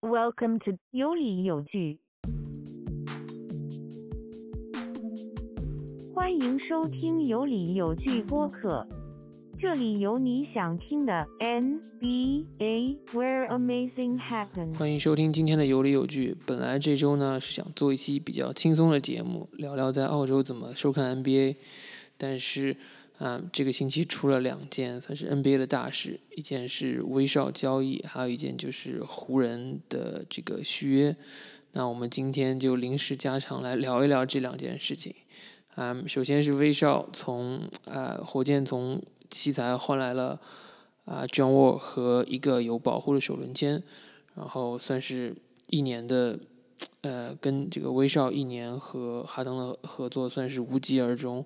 Welcome to 有理有据，欢迎收听有理有据播客，这里有你想听的 NBA where amazing happens。欢迎收听今天的有理有据。本来这周呢是想做一期比较轻松的节目，聊聊在澳洲怎么收看 NBA，但是。啊，这个星期出了两件算是 NBA 的大事，一件是威少交易，还有一件就是湖人的这个续约。那我们今天就临时加长来聊一聊这两件事情。啊，首先是威少从啊火箭从奇才换来了啊 John Wall 和一个有保护的首轮签，然后算是一年的呃跟这个威少一年和哈登的合作算是无疾而终。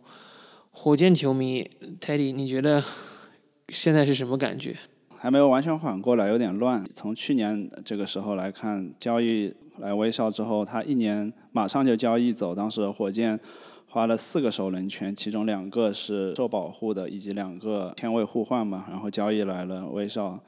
火箭球迷，Teddy，你觉得 现在是什么感觉？还没有完全缓过来，有点乱。从去年这个时候来看，交易来威少之后，他一年马上就交易走。当时火箭花了四个首轮权，其中两个是受保护的，以及两个签位互换嘛，然后交易来了威少。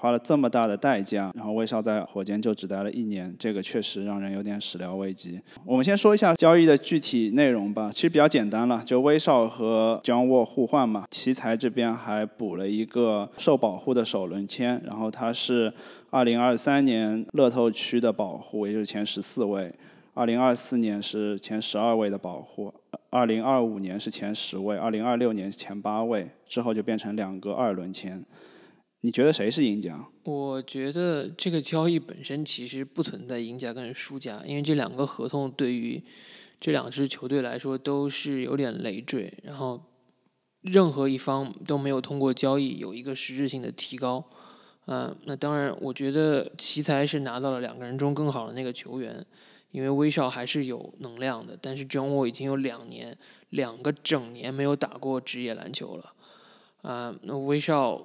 花了这么大的代价，然后威少在火箭就只待了一年，这个确实让人有点始料未及。我们先说一下交易的具体内容吧，其实比较简单了，就威少和江沃互换嘛。奇才这边还补了一个受保护的首轮签，然后他是2023年乐透区的保护，也就是前十四位；2024年是前十二位的保护；2025年是前十位；2026年前八位，之后就变成两个二轮签。你觉得谁是赢家？我觉得这个交易本身其实不存在赢家跟输家，因为这两个合同对于这两支球队来说都是有点累赘，然后任何一方都没有通过交易有一个实质性的提高。嗯，那当然，我觉得奇才是拿到了两个人中更好的那个球员，因为威少还是有能量的，但是 John w 已经有两年两个整年没有打过职业篮球了。啊，那威少。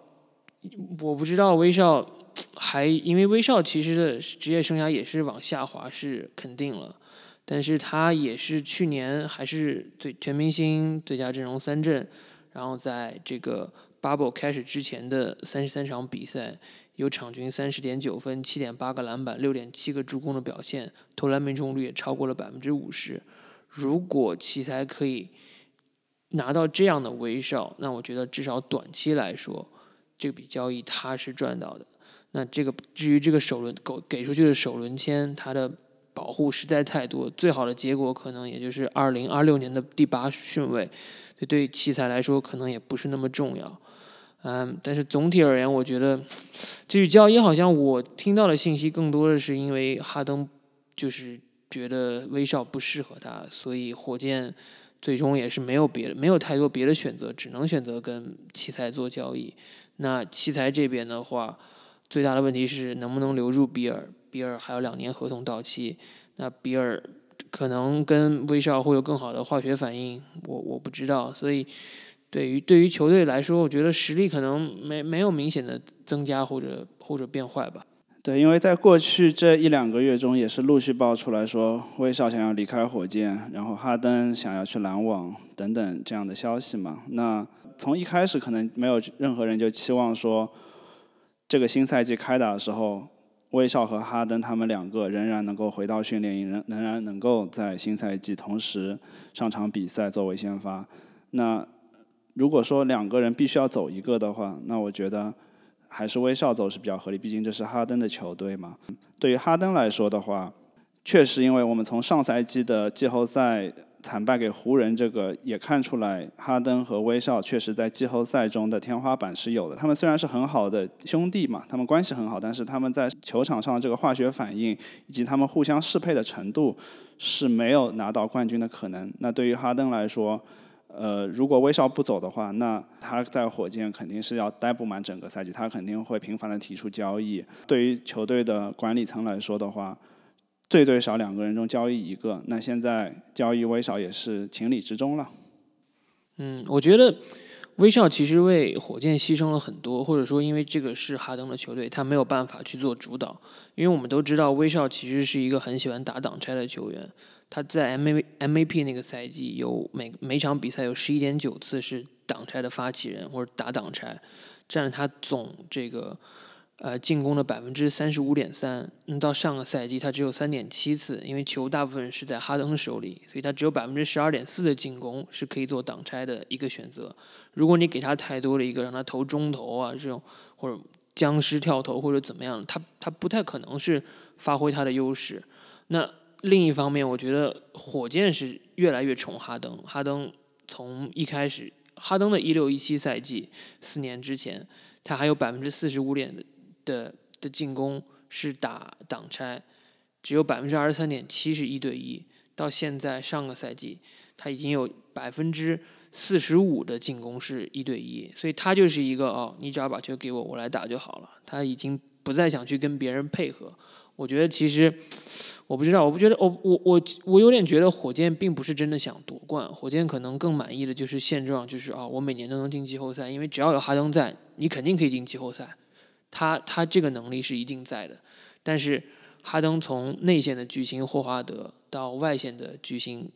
我不知道威少还因为威少其实的职业生涯也是往下滑是肯定了，但是他也是去年还是最全明星最佳阵容三阵，然后在这个 bubble 开始之前的三十三场比赛有场均三十点九分、七点八个篮板、六点七个助攻的表现，投篮命中率也超过了百分之五十。如果奇才可以拿到这样的威少，那我觉得至少短期来说。这笔交易他是赚到的，那这个至于这个首轮给给出去的首轮签，它的保护实在太多，最好的结果可能也就是二零二六年的第八顺位，这对奇才来说可能也不是那么重要。嗯，但是总体而言，我觉得这笔交易好像我听到的信息更多的是因为哈登就是觉得威少不适合他，所以火箭。最终也是没有别的，没有太多别的选择，只能选择跟奇才做交易。那奇才这边的话，最大的问题是能不能留住比尔？比尔还有两年合同到期，那比尔可能跟威少会有更好的化学反应，我我不知道。所以对于对于球队来说，我觉得实力可能没没有明显的增加或者或者变坏吧。对，因为在过去这一两个月中，也是陆续爆出来说威少想要离开火箭，然后哈登想要去篮网等等这样的消息嘛。那从一开始可能没有任何人就期望说，这个新赛季开打的时候，威少和哈登他们两个仍然能够回到训练营，仍仍然能够在新赛季同时上场比赛作为先发。那如果说两个人必须要走一个的话，那我觉得。还是威少走是比较合理，毕竟这是哈登的球队嘛。对于哈登来说的话，确实，因为我们从上赛季的季后赛惨败给湖人这个也看出来，哈登和威少确实在季后赛中的天花板是有的。他们虽然是很好的兄弟嘛，他们关系很好，但是他们在球场上这个化学反应以及他们互相适配的程度是没有拿到冠军的可能。那对于哈登来说，呃，如果威少不走的话，那他在火箭肯定是要待不满整个赛季，他肯定会频繁的提出交易。对于球队的管理层来说的话，最最少两个人中交易一个，那现在交易威少也是情理之中了。嗯，我觉得威少其实为火箭牺牲了很多，或者说因为这个是哈登的球队，他没有办法去做主导。因为我们都知道威少其实是一个很喜欢打挡拆的球员。他在 M A M A P 那个赛季有每每场比赛有十一点九次是挡拆的发起人或者打挡拆，占了他总这个呃，进攻的百分之三十五点三，嗯，到上个赛季他只有三点七次，因为球大部分是在哈登手里，所以他只有百分之十二点四的进攻是可以做挡拆的一个选择。如果你给他太多的一个让他投中投啊这种，或者僵尸跳投或者怎么样，他他不太可能是发挥他的优势。那另一方面，我觉得火箭是越来越宠哈登，哈登从一开始，哈登的一六一七赛季四年之前，他还有百分之四十五点的。的进攻是打挡拆，只有百分之二十三点七是一对一。到现在上个赛季，他已经有百分之四十五的进攻是一对一，所以他就是一个哦，你只要把球给我，我来打就好了。他已经不再想去跟别人配合。我觉得其实我不知道，我不觉得我我我我有点觉得火箭并不是真的想夺冠，火箭可能更满意的就是现状，就是啊，我每年都能进季后赛，因为只要有哈登在，你肯定可以进季后赛。他他这个能力是一定在的，但是哈登从内线的巨星霍华德到外线的巨星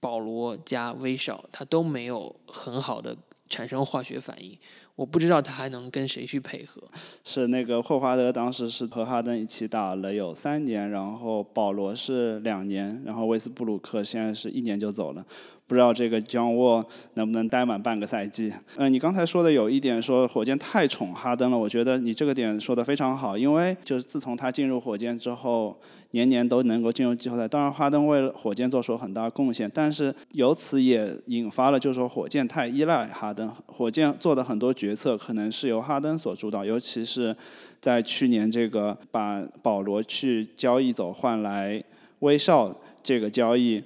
保罗加威少，他都没有很好的产生化学反应。我不知道他还能跟谁去配合。是那个霍华德当时是和哈登一起打了有三年，然后保罗是两年，然后威斯布鲁克现在是一年就走了。不知道这个姜沃能不能待满半个赛季？嗯，你刚才说的有一点说火箭太宠哈登了，我觉得你这个点说的非常好，因为就是自从他进入火箭之后，年年都能够进入季后赛。当然，哈登为火箭做出很大贡献，但是由此也引发了就是说火箭太依赖哈登，火箭做的很多决策可能是由哈登所主导，尤其是在去年这个把保罗去交易走换来威少这个交易。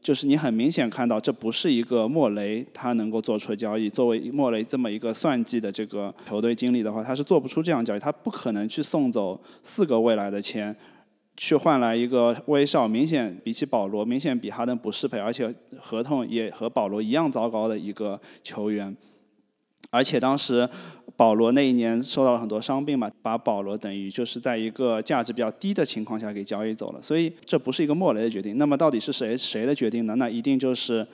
就是你很明显看到，这不是一个莫雷他能够做出的交易。作为莫雷这么一个算计的这个球队经理的话，他是做不出这样交易。他不可能去送走四个未来的签，去换来一个威少，明显比起保罗，明显比哈登不适配，而且合同也和保罗一样糟糕的一个球员。而且当时。保罗那一年受到了很多伤病嘛，把保罗等于就是在一个价值比较低的情况下给交易走了，所以这不是一个莫雷的决定。那么到底是谁谁的决定呢？那一定就是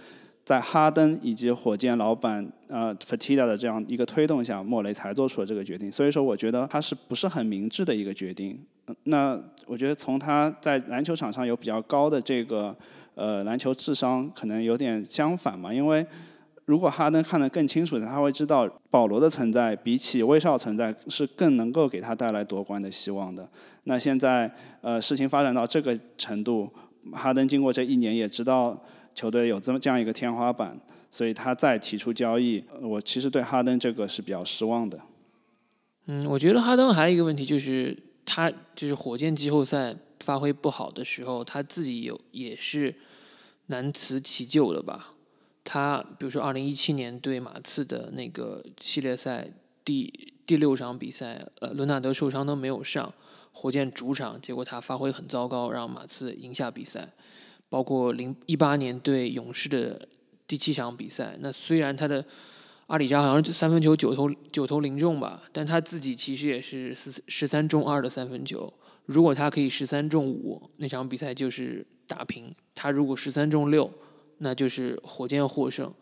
在哈登以及火箭老板呃 f a t i a 的这样一个推动下，莫雷才做出了这个决定。所以说，我觉得他是不是很明智的一个决定？那我觉得从他在篮球场上有比较高的这个呃篮球智商，可能有点相反嘛，因为。如果哈登看得更清楚的，他会知道保罗的存在比起威少存在是更能够给他带来夺冠的希望的。那现在呃事情发展到这个程度，哈登经过这一年也知道球队有这么这样一个天花板，所以他再提出交易，我其实对哈登这个是比较失望的。嗯，我觉得哈登还有一个问题就是他就是火箭季后赛发挥不好的时候，他自己有也是难辞其咎的吧。他比如说，二零一七年对马刺的那个系列赛第第六场比赛，呃，伦纳德受伤都没有上，火箭主场，结果他发挥很糟糕，让马刺赢下比赛。包括零一八年对勇士的第七场比赛，那虽然他的阿里扎好像三分球九投九投零中吧，但他自己其实也是十十三中二的三分球。如果他可以十三中五，那场比赛就是打平；他如果十三中六。那就是火箭获胜，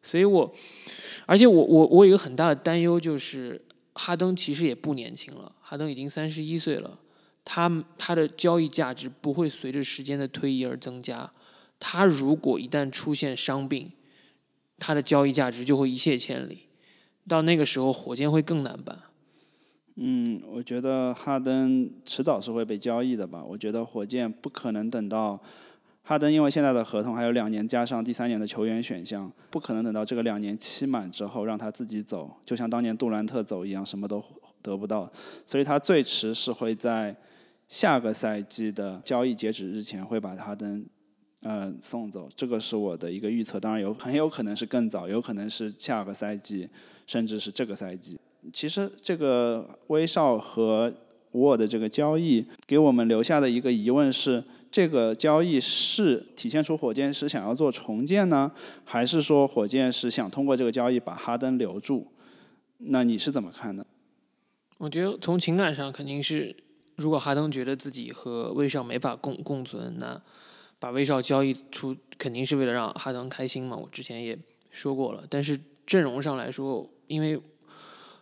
所以我，而且我我我有一个很大的担忧，就是哈登其实也不年轻了，哈登已经三十一岁了，他他的交易价值不会随着时间的推移而增加，他如果一旦出现伤病，他的交易价值就会一泻千里，到那个时候火箭会更难办。嗯，我觉得哈登迟早是会被交易的吧，我觉得火箭不可能等到。哈登因为现在的合同还有两年，加上第三年的球员选项，不可能等到这个两年期满之后让他自己走，就像当年杜兰特走一样，什么都得不到。所以他最迟是会在下个赛季的交易截止日前会把哈登嗯送走，这个是我的一个预测。当然有很有可能是更早，有可能是下个赛季，甚至是这个赛季。其实这个威少和沃的这个交易给我们留下的一个疑问是。这个交易是体现出火箭是想要做重建呢，还是说火箭是想通过这个交易把哈登留住？那你是怎么看的？我觉得从情感上肯定是，如果哈登觉得自己和威少没法共共存，那把威少交易出肯定是为了让哈登开心嘛。我之前也说过了，但是阵容上来说，因为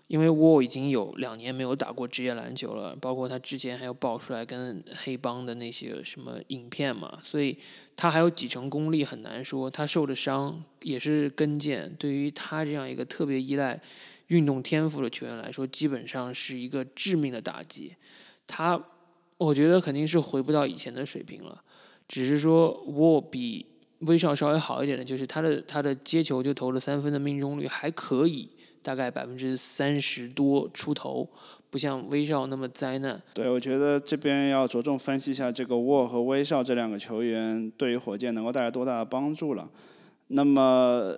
因为沃已经有两年没有打过职业篮球了，包括他之前还有爆出来跟黑帮的那些什么影片嘛，所以他还有几成功力很难说。他受的伤也是跟腱，对于他这样一个特别依赖运动天赋的球员来说，基本上是一个致命的打击。他，我觉得肯定是回不到以前的水平了，只是说沃比威少稍微好一点的，就是他的他的接球就投了三分的命中率还可以。大概百分之三十多出头，不像威少那么灾难。对，我觉得这边要着重分析一下这个沃和威少这两个球员对于火箭能够带来多大的帮助了。那么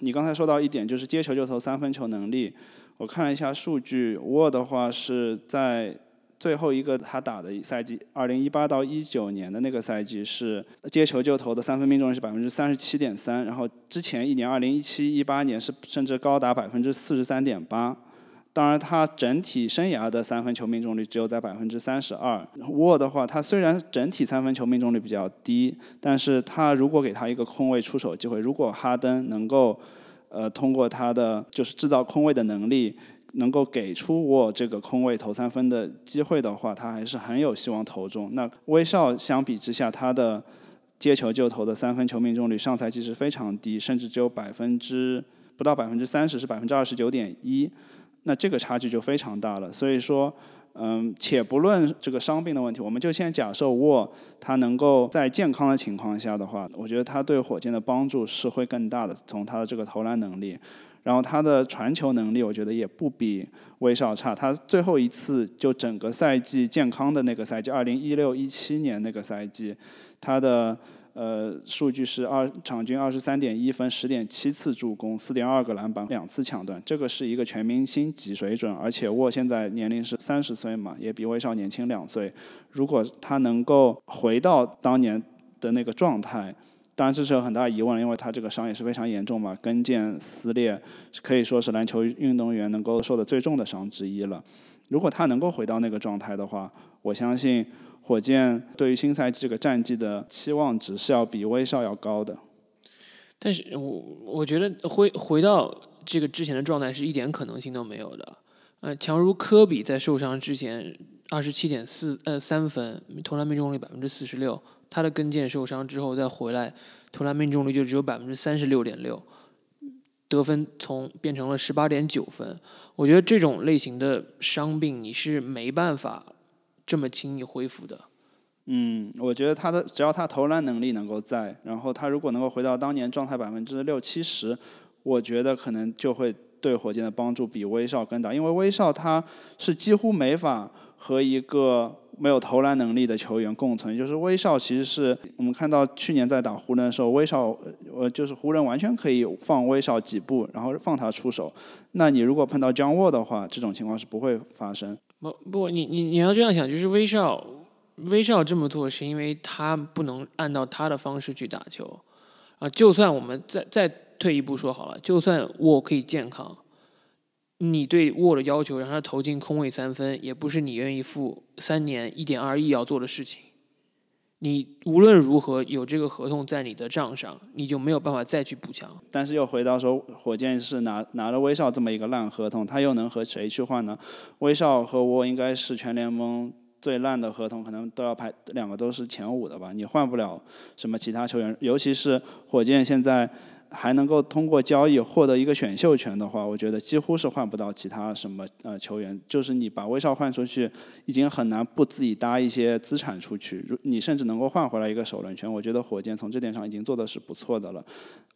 你刚才说到一点，就是接球就投三分球能力。我看了一下数据，沃的话是在。最后一个他打的赛季，二零一八到一九年的那个赛季是接球就投的三分命中率是百分之三十七点三，然后之前一年二零一七一八年是甚至高达百分之四十三点八。当然，他整体生涯的三分球命中率只有在百分之三十二。沃的话，他虽然整体三分球命中率比较低，但是他如果给他一个空位出手机会，如果哈登能够呃通过他的就是制造空位的能力。能够给出我这个空位投三分的机会的话，他还是很有希望投中。那威少相比之下，他的接球就投的三分球命中率上赛季是非常低，甚至只有百分之不到百分之三十，是百分之二十九点一。那这个差距就非常大了。所以说，嗯，且不论这个伤病的问题，我们就先假设沃他能够在健康的情况下的话，我觉得他对火箭的帮助是会更大的。从他的这个投篮能力。然后他的传球能力，我觉得也不比威少差。他最后一次就整个赛季健康的那个赛季，二零一六一七年那个赛季，他的呃数据是二场均二十三点一分，十点七次助攻，四点二个篮板，两次抢断，这个是一个全明星级水准。而且沃现在年龄是三十岁嘛，也比威少年轻两岁。如果他能够回到当年的那个状态。当然这是有很大疑问，因为他这个伤也是非常严重嘛，跟腱撕裂可以说是篮球运动员能够受的最重的伤之一了。如果他能够回到那个状态的话，我相信火箭对于新赛季这个战绩的期望值是要比威少要高的。但是我我觉得回回到这个之前的状态是一点可能性都没有的。呃，强如科比在受伤之前，二十七点四呃三分，投篮命中率百分之四十六。他的跟腱受伤之后再回来，投篮命中率就只有百分之三十六点六，得分从变成了十八点九分。我觉得这种类型的伤病你是没办法这么轻易恢复的。嗯，我觉得他的只要他投篮能力能够在，然后他如果能够回到当年状态百分之六七十，我觉得可能就会对火箭的帮助比威少更大，因为威少他是几乎没法和一个。没有投篮能力的球员共存，就是威少。其实是我们看到去年在打湖人的时候，威少呃就是湖人完全可以放威少几步，然后放他出手。那你如果碰到 John Wall 的话，这种情况是不会发生。不不，你你你要这样想，就是威少威少这么做是因为他不能按照他的方式去打球啊。就算我们再再退一步说好了，就算沃可以健康。你对沃的要求让他投进空位三分，也不是你愿意付三年一点二亿要做的事情。你无论如何有这个合同在你的账上，你就没有办法再去补强。但是又回到说，火箭是拿拿了威少这么一个烂合同，他又能和谁去换呢？威少和沃应该是全联盟最烂的合同，可能都要排两个都是前五的吧。你换不了什么其他球员，尤其是火箭现在。还能够通过交易获得一个选秀权的话，我觉得几乎是换不到其他什么呃球员。就是你把威少换出去，已经很难不自己搭一些资产出去。如你甚至能够换回来一个首轮权，我觉得火箭从这点上已经做的是不错的了。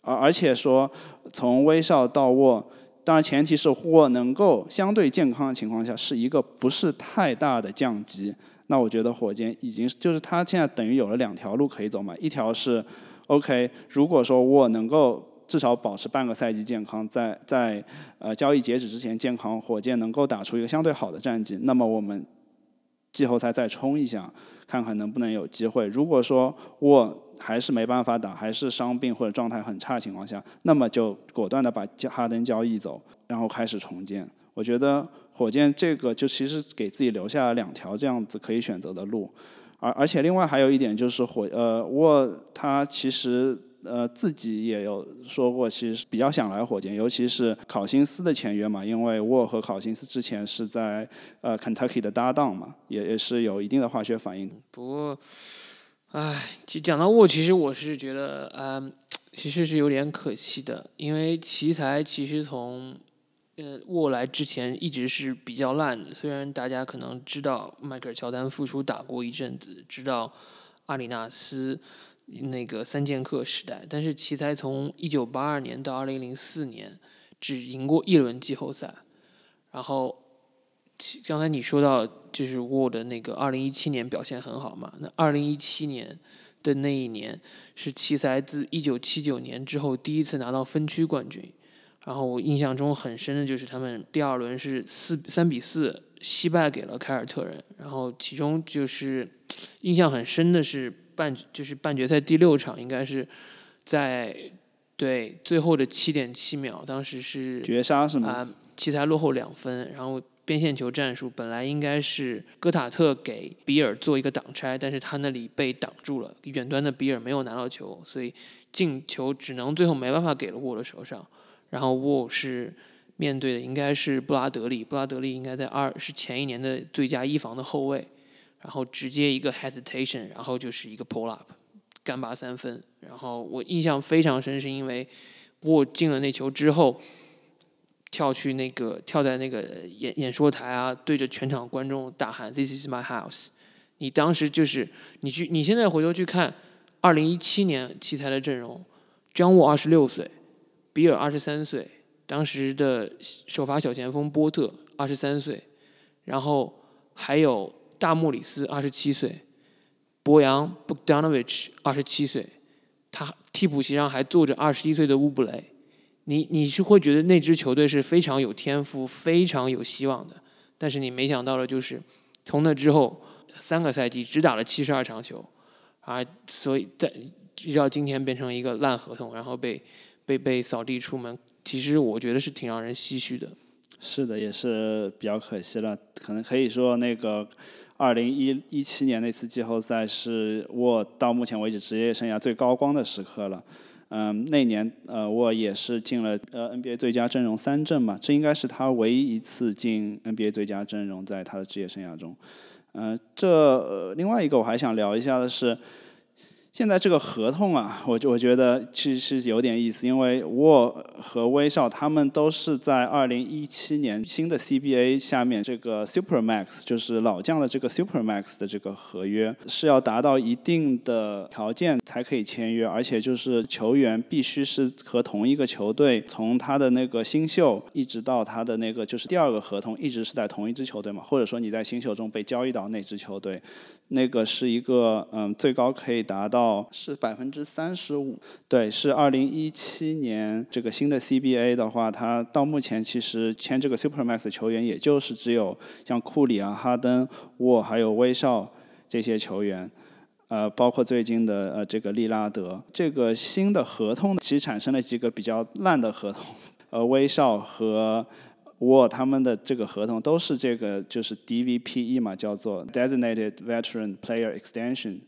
而而且说从威少到沃，当然前提是沃能够相对健康的情况下，是一个不是太大的降级。那我觉得火箭已经就是他现在等于有了两条路可以走嘛，一条是。OK，如果说我能够至少保持半个赛季健康，在在呃交易截止之前健康，火箭能够打出一个相对好的战绩，那么我们季后赛再冲一下，看看能不能有机会。如果说我还是没办法打，还是伤病或者状态很差情况下，那么就果断的把哈登交易走，然后开始重建。我觉得火箭这个就其实给自己留下了两条这样子可以选择的路。而而且另外还有一点就是火呃沃他其实呃自己也有说过，其实比较想来火箭，尤其是考辛斯的签约嘛，因为沃和考辛斯之前是在呃 Kentucky 的搭档嘛，也也是有一定的化学反应。不过，唉，讲到沃，其实我是觉得，嗯，其实是有点可惜的，因为奇才其实从呃，沃来之前一直是比较烂的。虽然大家可能知道迈克尔乔丹复出打过一阵子，知道阿里纳斯那个三剑客时代，但是奇才从一九八二年到二零零四年只赢过一轮季后赛。然后，刚才你说到就是沃的那个二零一七年表现很好嘛？那二零一七年的那一年是奇才自一九七九年之后第一次拿到分区冠军。然后我印象中很深的就是他们第二轮是四三比四惜败给了凯尔特人，然后其中就是印象很深的是半就是半决赛第六场应该是在对最后的七点七秒，当时是绝杀是吗？啊，奇才落后两分，然后边线球战术本来应该是戈塔特给比尔做一个挡拆，但是他那里被挡住了，远端的比尔没有拿到球，所以进球只能最后没办法给了沃的手上。然后沃是面对的应该是布拉德利，布拉德利应该在二是前一年的最佳一防的后卫，然后直接一个 hesitation，然后就是一个 pull up，干拔三分。然后我印象非常深，是因为沃进了那球之后，跳去那个跳在那个演演说台啊，对着全场观众大喊 "This is my house"。你当时就是你去你现在回头去看，二零一七年奇才的阵容，张沃二十六岁。比尔二十三岁，当时的首发小前锋波特二十三岁，然后还有大莫里斯二十七岁，博扬 （Bogdanovic） 二十七岁，他替补席上还坐着二十一岁的乌布雷。你你是会觉得那支球队是非常有天赋、非常有希望的，但是你没想到的就是从那之后三个赛季只打了七十二场球，啊，所以在直到今天变成一个烂合同，然后被。被被扫地出门，其实我觉得是挺让人唏嘘的。是的，也是比较可惜了。可能可以说，那个二零一一七年那次季后赛是沃到目前为止职业生涯最高光的时刻了。嗯，那年呃沃也是进了呃 NBA 最佳阵容三阵嘛，这应该是他唯一一次进 NBA 最佳阵容，在他的职业生涯中。嗯，这另外一个我还想聊一下的是。现在这个合同啊，我我觉得其实是有点意思，因为沃和威少他们都是在二零一七年新的 CBA 下面这个 Supermax，就是老将的这个 Supermax 的这个合约是要达到一定的条件才可以签约，而且就是球员必须是和同一个球队，从他的那个新秀一直到他的那个就是第二个合同，一直是在同一支球队嘛，或者说你在新秀中被交易到那支球队。那个是一个嗯，最高可以达到是百分之三十五，对，是二零一七年这个新的 CBA 的话，它到目前其实签这个 Supermax 的球员，也就是只有像库里啊、哈登、沃还有威少这些球员，呃，包括最近的呃这个利拉德，这个新的合同其实产生了几个比较烂的合同，呃，威少和。沃他们的这个合同都是这个就是 DVPE 嘛，叫做 Designated Veteran Player Extension，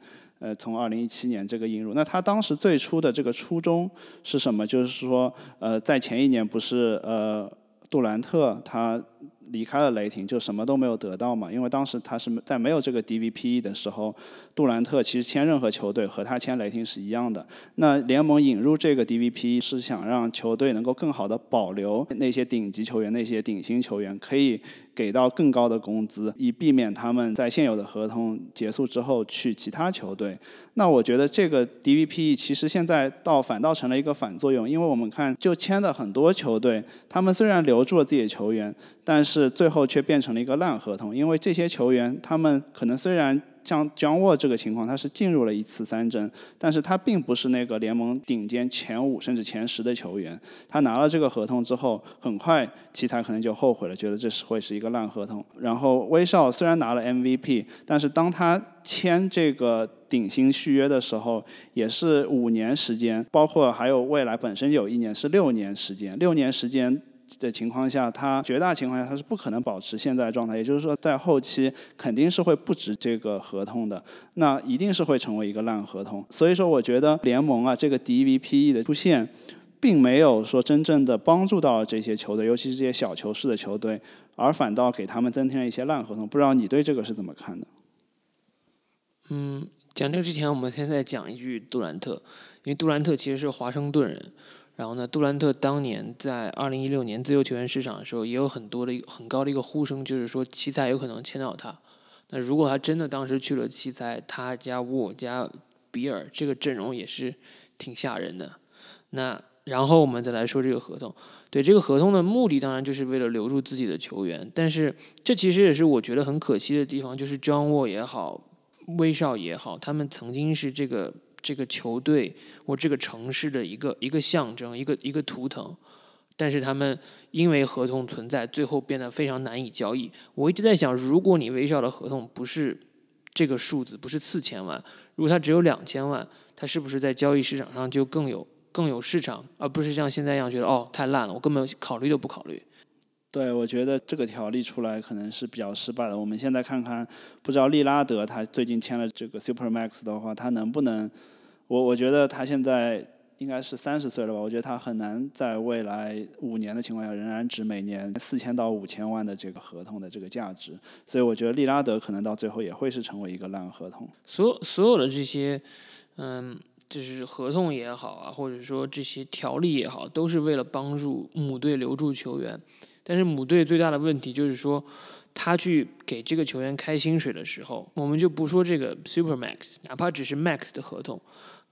呃，从二零一七年这个引入。那他当时最初的这个初衷是什么？就是说，呃，在前一年不是呃杜兰特他。离开了雷霆就什么都没有得到嘛，因为当时他是在没有这个 DVPE 的时候，杜兰特其实签任何球队和他签雷霆是一样的。那联盟引入这个 DVP 是想让球队能够更好的保留那些顶级球员、那些顶薪球员，可以给到更高的工资，以避免他们在现有的合同结束之后去其他球队。那我觉得这个 DVPE 其实现在倒反倒成了一个反作用，因为我们看就签了很多球队，他们虽然留住了自己的球员，但是最后却变成了一个烂合同，因为这些球员他们可能虽然。像 John Wall 这个情况，他是进入了一次三针，但是他并不是那个联盟顶尖前五甚至前十的球员。他拿了这个合同之后，很快奇才可能就后悔了，觉得这是会是一个烂合同。然后威少虽然拿了 MVP，但是当他签这个顶薪续约的时候，也是五年时间，包括还有未来本身有一年是六年时间，六年时间。的情况下，他绝大情况下他是不可能保持现在的状态，也就是说，在后期肯定是会不值这个合同的，那一定是会成为一个烂合同。所以说，我觉得联盟啊，这个 DVPE 的出现，并没有说真正的帮助到这些球队，尤其是这些小球市的球队，而反倒给他们增添了一些烂合同。不知道你对这个是怎么看的？嗯，讲这个之前，我们现在讲一句杜兰特，因为杜兰特其实是华盛顿人。然后呢，杜兰特当年在二零一六年自由球员市场的时候，也有很多的一个很高的一个呼声，就是说奇才有可能签到他。那如果他真的当时去了奇才，他加沃加比尔这个阵容也是挺吓人的。那然后我们再来说这个合同，对这个合同的目的当然就是为了留住自己的球员，但是这其实也是我觉得很可惜的地方，就是 John Wall 也好，威少也好，他们曾经是这个。这个球队或这个城市的一个一个象征，一个一个图腾，但是他们因为合同存在，最后变得非常难以交易。我一直在想，如果你微笑的合同不是这个数字，不是四千万，如果它只有两千万，它是不是在交易市场上就更有更有市场，而不是像现在一样觉得哦太烂了，我根本考虑都不考虑。对，我觉得这个条例出来可能是比较失败的。我们现在看看，不知道利拉德他最近签了这个 Super Max 的话，他能不能？我我觉得他现在应该是三十岁了吧？我觉得他很难在未来五年的情况下仍然值每年四千到五千万的这个合同的这个价值。所以我觉得利拉德可能到最后也会是成为一个烂合同。所所有的这些，嗯。就是合同也好啊，或者说这些条例也好，都是为了帮助母队留住球员。但是母队最大的问题就是说，他去给这个球员开薪水的时候，我们就不说这个 Super Max，哪怕只是 Max 的合同，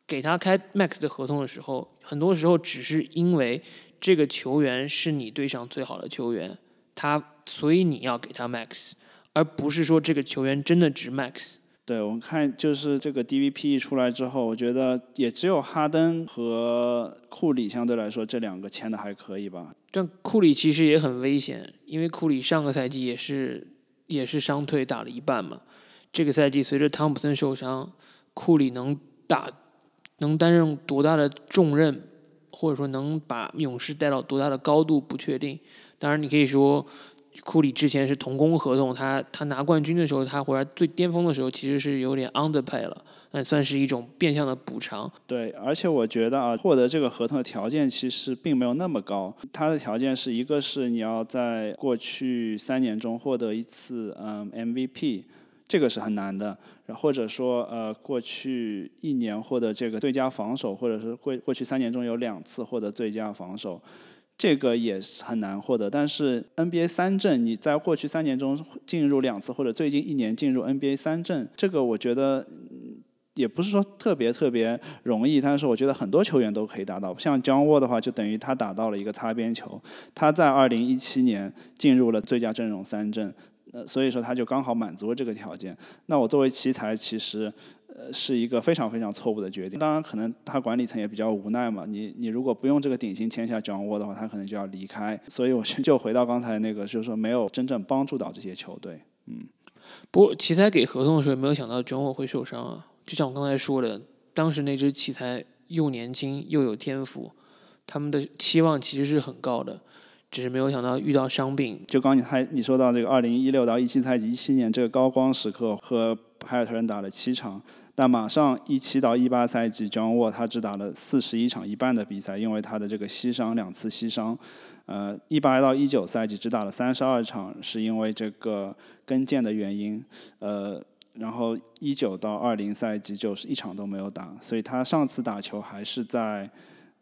给他开 Max 的合同的时候，很多时候只是因为这个球员是你队上最好的球员，他所以你要给他 Max，而不是说这个球员真的值 Max。对，我们看就是这个 DVP 出来之后，我觉得也只有哈登和库里相对来说这两个签的还可以吧。但库里其实也很危险，因为库里上个赛季也是也是伤退打了一半嘛。这个赛季随着汤普森受伤，库里能打能担任多大的重任，或者说能把勇士带到多大的高度不确定。当然，你可以说。库里之前是同工合同，他他拿冠军的时候，他回来最巅峰的时候，其实是有点 underpay 了，那算是一种变相的补偿。对，而且我觉得啊，获得这个合同的条件其实并没有那么高。他的条件是一个是你要在过去三年中获得一次嗯 MVP，这个是很难的。或者说呃过去一年获得这个最佳防守，或者是过过去三年中有两次获得最佳防守。这个也很难获得，但是 NBA 三阵你在过去三年中进入两次，或者最近一年进入 NBA 三阵，这个我觉得也不是说特别特别容易，但是我觉得很多球员都可以达到。像江沃的话，就等于他打到了一个擦边球，他在2017年进入了最佳阵容三阵，呃，所以说他就刚好满足了这个条件。那我作为奇才，其实。呃，是一个非常非常错误的决定。当然，可能他管理层也比较无奈嘛。你你如果不用这个顶薪签下掌握的话，他可能就要离开。所以，我就回到刚才那个，就是说没有真正帮助到这些球队。嗯。不过，奇才给合同的时候，没有想到掌握会受伤啊。就像我刚才说的，当时那支奇才又年轻又有天赋，他们的期望其实是很高的，只是没有想到遇到伤病。就刚你还你说到这个二零一六到一七赛季，一七年这个高光时刻和凯尔特人打了七场。但马上一七到一八赛季，John w a 他只打了四十一场一半的比赛，因为他的这个膝伤两次膝伤。呃，一八到一九赛季只打了三十二场，是因为这个跟腱的原因。呃，然后一九到二零赛季就是一场都没有打，所以他上次打球还是在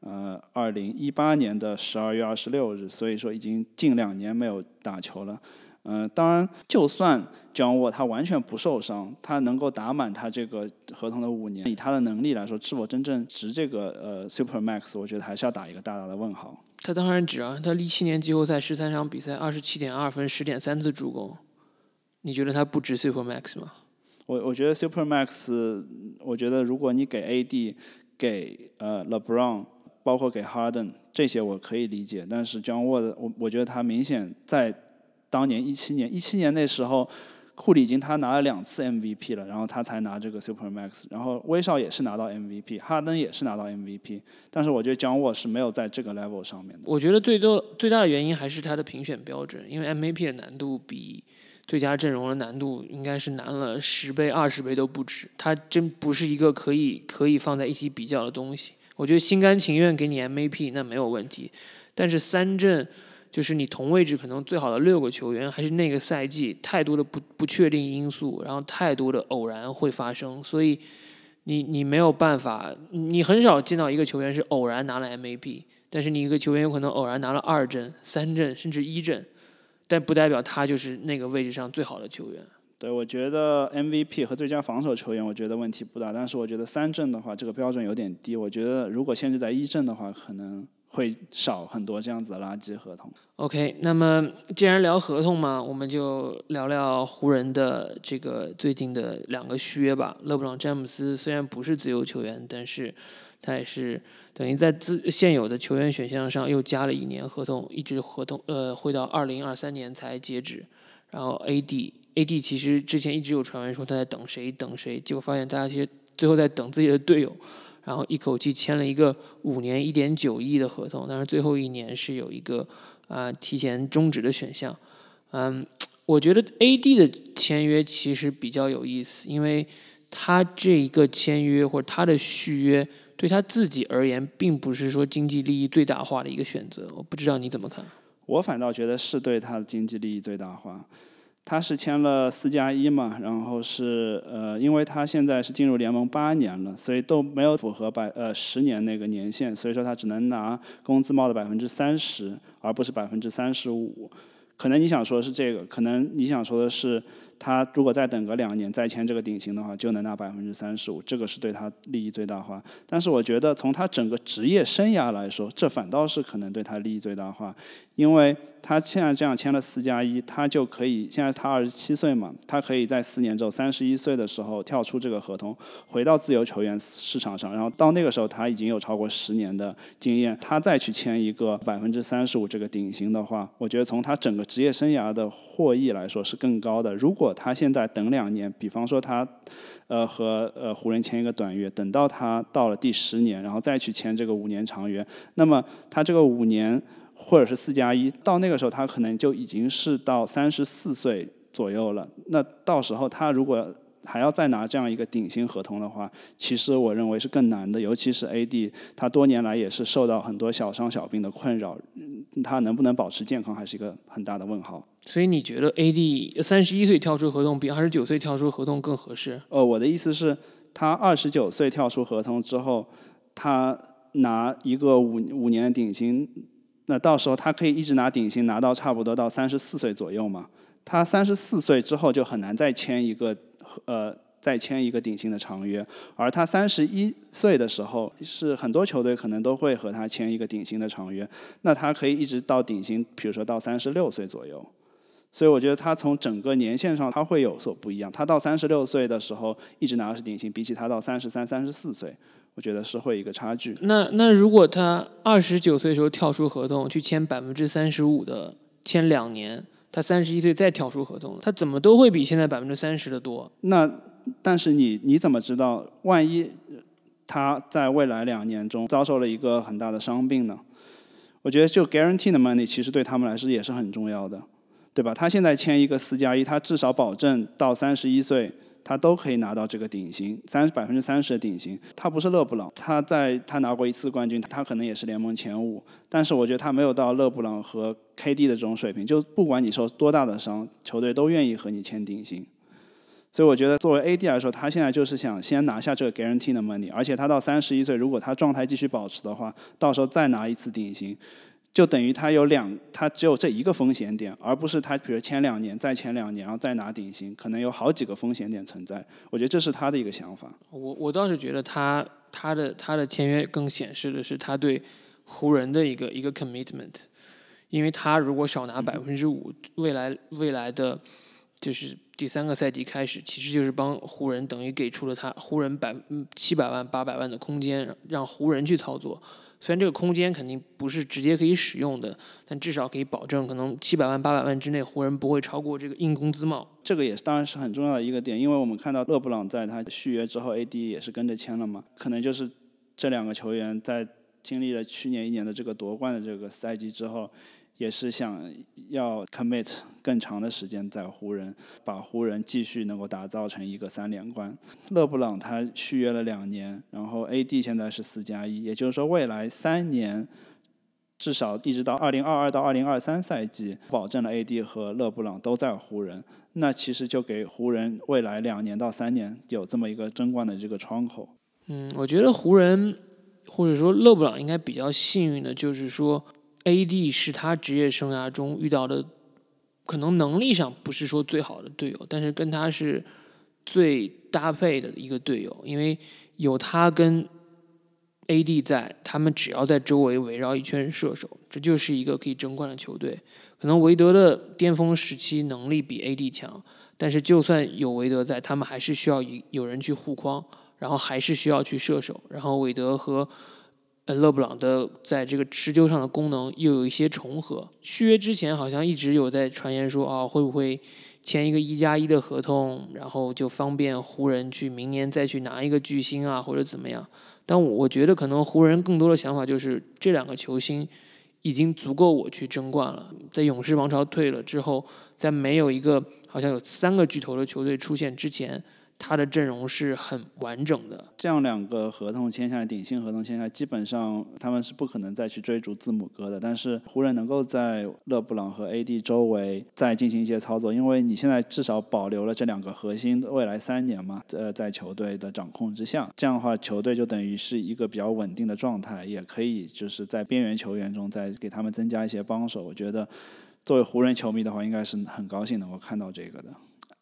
呃二零一八年的十二月二十六日，所以说已经近两年没有打球了。嗯，当然，就算 John Wall 他完全不受伤，他能够打满他这个合同的五年，以他的能力来说，是否真正值这个呃 Super Max？我觉得还是要打一个大大的问号。他当然值啊，他一七年季后赛十三场比赛，二十七点二分，十点三次助攻，你觉得他不值 Super Max 吗？我我觉得 Super Max，我觉得如果你给 AD、给呃 LeBron，包括给 Harden 这些，我可以理解，但是 John Wall，我我觉得他明显在。当年一七年，一七年那时候，库里已经他拿了两次 MVP 了，然后他才拿这个 Super Max，然后威少也是拿到 MVP，哈登也是拿到 MVP，但是我觉得姜沃是没有在这个 level 上面的。我觉得最多最大的原因还是他的评选标准，因为 MVP 的难度比最佳阵容的难度应该是难了十倍、二十倍都不止，它真不是一个可以可以放在一起比较的东西。我觉得心甘情愿给你 MVP 那没有问题，但是三阵。就是你同位置可能最好的六个球员，还是那个赛季太多的不不确定因素，然后太多的偶然会发生，所以你你没有办法，你很少见到一个球员是偶然拿了 MVP，但是你一个球员有可能偶然拿了二阵、三阵甚至一阵，但不代表他就是那个位置上最好的球员。对，我觉得 MVP 和最佳防守球员，我觉得问题不大，但是我觉得三阵的话，这个标准有点低。我觉得如果限制在一阵的话，可能。会少很多这样子的垃圾合同。OK，那么既然聊合同嘛，我们就聊聊湖人的这个最近的两个续约吧。勒布朗·詹姆斯虽然不是自由球员，但是他也是等于在自现有的球员选项上又加了一年合同，一直合同呃会到二零二三年才截止。然后 AD A D 其实之前一直有传闻说他在等谁等谁，结果发现大家其实最后在等自己的队友。然后一口气签了一个五年一点九亿的合同，但是最后一年是有一个啊提前终止的选项。嗯，我觉得 AD 的签约其实比较有意思，因为他这一个签约或者他的续约对他自己而言，并不是说经济利益最大化的一个选择。我不知道你怎么看？我反倒觉得是对他的经济利益最大化。他是签了四加一嘛，然后是呃，因为他现在是进入联盟八年了，所以都没有符合百呃十年那个年限，所以说他只能拿工资帽的百分之三十，而不是百分之三十五。可能你想说的是这个，可能你想说的是。他如果再等个两年再签这个顶薪的话，就能拿百分之三十五，这个是对他利益最大化。但是我觉得从他整个职业生涯来说，这反倒是可能对他利益最大化，因为他现在这样签了四加一，他就可以现在他二十七岁嘛，他可以在四年之后三十一岁的时候跳出这个合同，回到自由球员市场上，然后到那个时候他已经有超过十年的经验，他再去签一个百分之三十五这个顶薪的话，我觉得从他整个职业生涯的获益来说是更高的。如果他现在等两年，比方说他，呃和呃湖人签一个短约，等到他到了第十年，然后再去签这个五年长约，那么他这个五年或者是四加一，到那个时候他可能就已经是到三十四岁左右了。那到时候他如果还要再拿这样一个顶薪合同的话，其实我认为是更难的。尤其是 AD，他多年来也是受到很多小伤小病的困扰，他能不能保持健康还是一个很大的问号。所以你觉得 AD 三十一岁跳出合同比二十九岁跳出合同更合适？呃，我的意思是，他二十九岁跳出合同之后，他拿一个五五年顶薪，那到时候他可以一直拿顶薪，拿到差不多到三十四岁左右嘛。他三十四岁之后就很难再签一个。呃，再签一个顶薪的长约，而他三十一岁的时候，是很多球队可能都会和他签一个顶薪的长约，那他可以一直到顶薪，比如说到三十六岁左右。所以我觉得他从整个年限上他会有所不一样。他到三十六岁的时候一直拿的是顶薪，比起他到三十三、三十四岁，我觉得是会一个差距。那那如果他二十九岁的时候跳出合同去签百分之三十五的，签两年？他三十一岁再跳出合同，他怎么都会比现在百分之三十的多。那但是你你怎么知道，万一他在未来两年中遭受了一个很大的伤病呢？我觉得就 guarantee 的 money 其实对他们来说也是很重要的，对吧？他现在签一个四加一，他至少保证到三十一岁。他都可以拿到这个顶薪，三百分之三十的顶薪。他不是勒布朗，他在他拿过一次冠军，他可能也是联盟前五。但是我觉得他没有到勒布朗和 KD 的这种水平。就不管你受多大的伤，球队都愿意和你签顶薪。所以我觉得作为 AD 来说，他现在就是想先拿下这个 guarantee 的 money，而且他到三十一岁，如果他状态继续保持的话，到时候再拿一次顶薪。就等于他有两，他只有这一个风险点，而不是他比如签两年，再签两年，然后再拿顶薪，可能有好几个风险点存在。我觉得这是他的一个想法。我我倒是觉得他他的他的签约更显示的是他对湖人的一个一个 commitment，因为他如果少拿百分之五，未来未来的就是第三个赛季开始，其实就是帮湖人等于给出了他湖人百七百万八百万的空间，让湖人去操作。虽然这个空间肯定不是直接可以使用的，但至少可以保证可能七百万八百万之内，湖人不会超过这个硬工资帽。这个也是当然是很重要的一个点，因为我们看到勒布朗在他续约之后，AD 也是跟着签了嘛，可能就是这两个球员在经历了去年一年的这个夺冠的这个赛季之后。也是想要 commit 更长的时间在湖人，把湖人继续能够打造成一个三连冠。勒布朗他续约了两年，然后 AD 现在是四加一，也就是说未来三年至少一直到二零二二到二零二三赛季，保证了 AD 和勒布朗都在湖人。那其实就给湖人未来两年到三年有这么一个争冠的这个窗口。嗯，我觉得湖人或者说勒布朗应该比较幸运的，就是说。A.D 是他职业生涯中遇到的，可能能力上不是说最好的队友，但是跟他是最搭配的一个队友，因为有他跟 A.D 在，他们只要在周围围绕一圈射手，这就是一个可以争冠的球队。可能韦德的巅峰时期能力比 A.D 强，但是就算有韦德在，他们还是需要有有人去护框，然后还是需要去射手，然后韦德和。勒布朗的在这个持球上的功能又有一些重合。续约之前好像一直有在传言说啊，会不会签一个一加一的合同，然后就方便湖人去明年再去拿一个巨星啊，或者怎么样？但我觉得可能湖人更多的想法就是这两个球星已经足够我去争冠了。在勇士王朝退了之后，在没有一个好像有三个巨头的球队出现之前。他的阵容是很完整的。这样两个合同签下来，顶薪合同签下来，基本上他们是不可能再去追逐字母哥的。但是湖人能够在勒布朗和 AD 周围再进行一些操作，因为你现在至少保留了这两个核心，未来三年嘛，呃，在球队的掌控之下，这样的话，球队就等于是一个比较稳定的状态，也可以就是在边缘球员中再给他们增加一些帮手。我觉得作为湖人球迷的话，应该是很高兴能够看到这个的。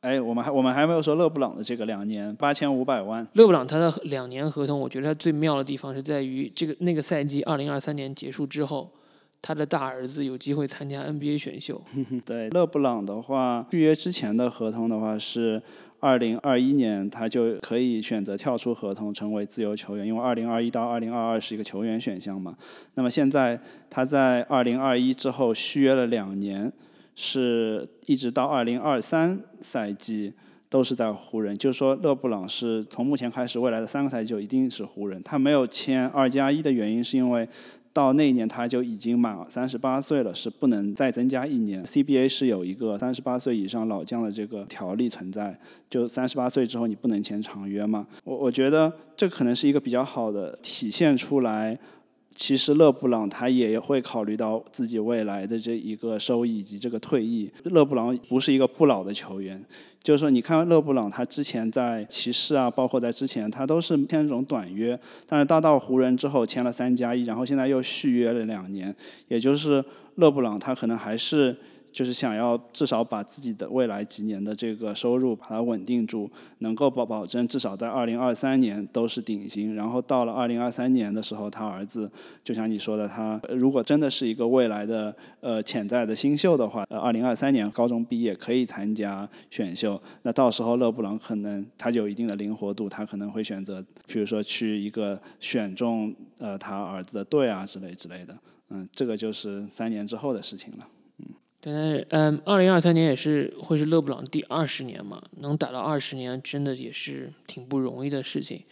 哎，我们还我们还没有说勒布朗的这个两年八千五百万。勒布朗他的两年合同，我觉得他最妙的地方是在于这个那个赛季二零二三年结束之后，他的大儿子有机会参加 NBA 选秀。对，勒布朗的话，续约之前的合同的话是二零二一年，他就可以选择跳出合同成为自由球员，因为二零二一到二零二二是一个球员选项嘛。那么现在他在二零二一之后续约了两年。是一直到二零二三赛季都是在湖人，就是说勒布朗是从目前开始未来的三个赛季就一定是湖人。他没有签二加一的原因是因为到那一年他就已经满三十八岁了，是不能再增加一年。CBA 是有一个三十八岁以上老将的这个条例存在，就三十八岁之后你不能签长约嘛。我我觉得这可能是一个比较好的体现出来。其实勒布朗他也会考虑到自己未来的这一个收益以及这个退役。勒布朗不是一个不老的球员，就是说你看勒布朗他之前在骑士啊，包括在之前他都是签这种短约，但是到到湖人之后签了三加一，然后现在又续约了两年，也就是勒布朗他可能还是。就是想要至少把自己的未来几年的这个收入把它稳定住，能够保保证至少在二零二三年都是顶薪，然后到了二零二三年的时候，他儿子就像你说的，他如果真的是一个未来的呃潜在的新秀的话，呃二零二三年高中毕业可以参加选秀，那到时候勒布朗可能他就有一定的灵活度，他可能会选择，比如说去一个选中呃他儿子的队啊之类之类的，嗯，这个就是三年之后的事情了。但是，嗯，二零二三年也是会是勒布朗第二十年嘛，能打到二十年，真的也是挺不容易的事情。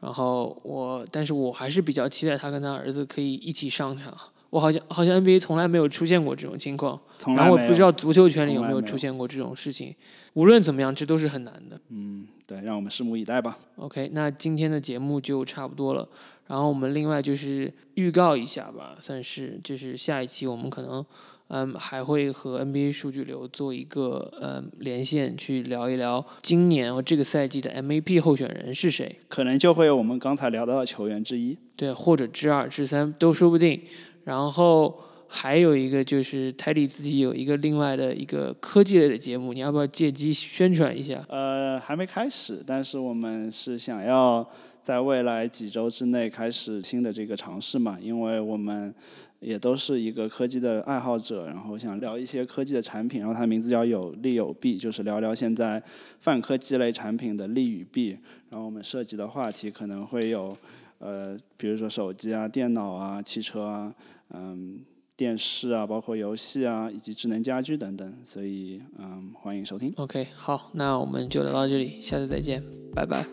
然后我，但是我还是比较期待他跟他儿子可以一起上场。我好像好像 NBA 从来没有出现过这种情况，然后我不知道足球圈里有没有出现过这种事情。无论怎么样，这都是很难的。嗯，对，让我们拭目以待吧。OK，那今天的节目就差不多了。然后我们另外就是预告一下吧，算是就是下一期我们可能。嗯，还会和 NBA 数据流做一个呃连线，去聊一聊今年和这个赛季的 MVP 候选人是谁，可能就会有我们刚才聊到的球员之一，对，或者之二、之三都说不定。然后还有一个就是泰迪自己有一个另外的一个科技类的节目，你要不要借机宣传一下？呃，还没开始，但是我们是想要在未来几周之内开始新的这个尝试嘛，因为我们也都是一个科技的爱好者，然后想聊一些科技的产品，然后它名字叫有利有弊，就是聊聊现在泛科技类产品的利与弊，然后我们涉及的话题可能会有。呃，比如说手机啊、电脑啊、汽车啊、嗯、电视啊，包括游戏啊，以及智能家居等等，所以嗯，欢迎收听。OK，好，那我们就聊到这里，下次再见，拜拜。